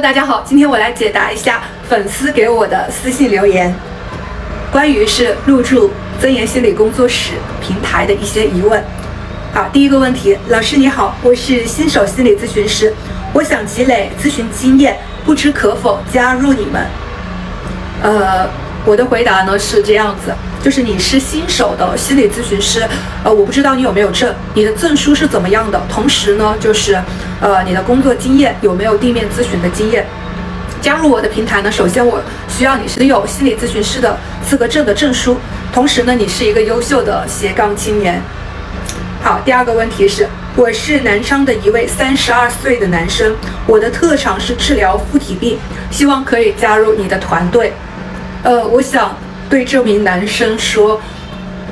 大家好，今天我来解答一下粉丝给我的私信留言，关于是入驻增言心理工作室平台的一些疑问。好，第一个问题，老师你好，我是新手心理咨询师，我想积累咨询经验，不知可否加入你们？呃，我的回答呢是这样子，就是你是新手的心理咨询师，呃，我不知道你有没有证，你的证书是怎么样的？同时呢，就是呃，你的工作经验有没有地面咨询的经验？加入我的平台呢，首先我需要你是有心理咨询师的资格证的证书，同时呢，你是一个优秀的斜杠青年。好，第二个问题是，我是南昌的一位三十二岁的男生，我的特长是治疗附体病，希望可以加入你的团队。呃，我想对这名男生说，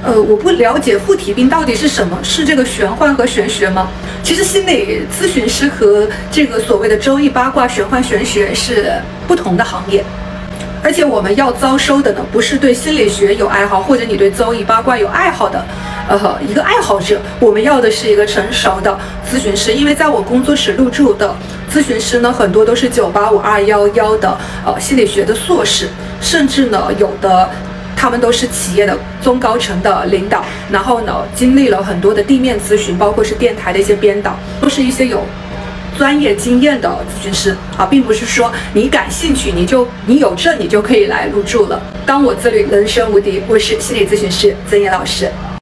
呃，我不了解附体病到底是什么，是这个玄幻和玄学吗？其实心理咨询师和这个所谓的周易八卦、玄幻玄学是不同的行业，而且我们要招收的呢，不是对心理学有爱好，或者你对周易八卦有爱好的，呃，一个爱好者，我们要的是一个成熟的咨询师，因为在我工作室入驻的咨询师呢，很多都是九八五、二幺幺的，呃，心理学的硕士。甚至呢，有的他们都是企业的中高层的领导，然后呢，经历了很多的地面咨询，包括是电台的一些编导，都是一些有专业经验的咨询师啊，并不是说你感兴趣你就你有证你就可以来入驻了。当我自律，人生无敌。我是心理咨询师曾岩老师。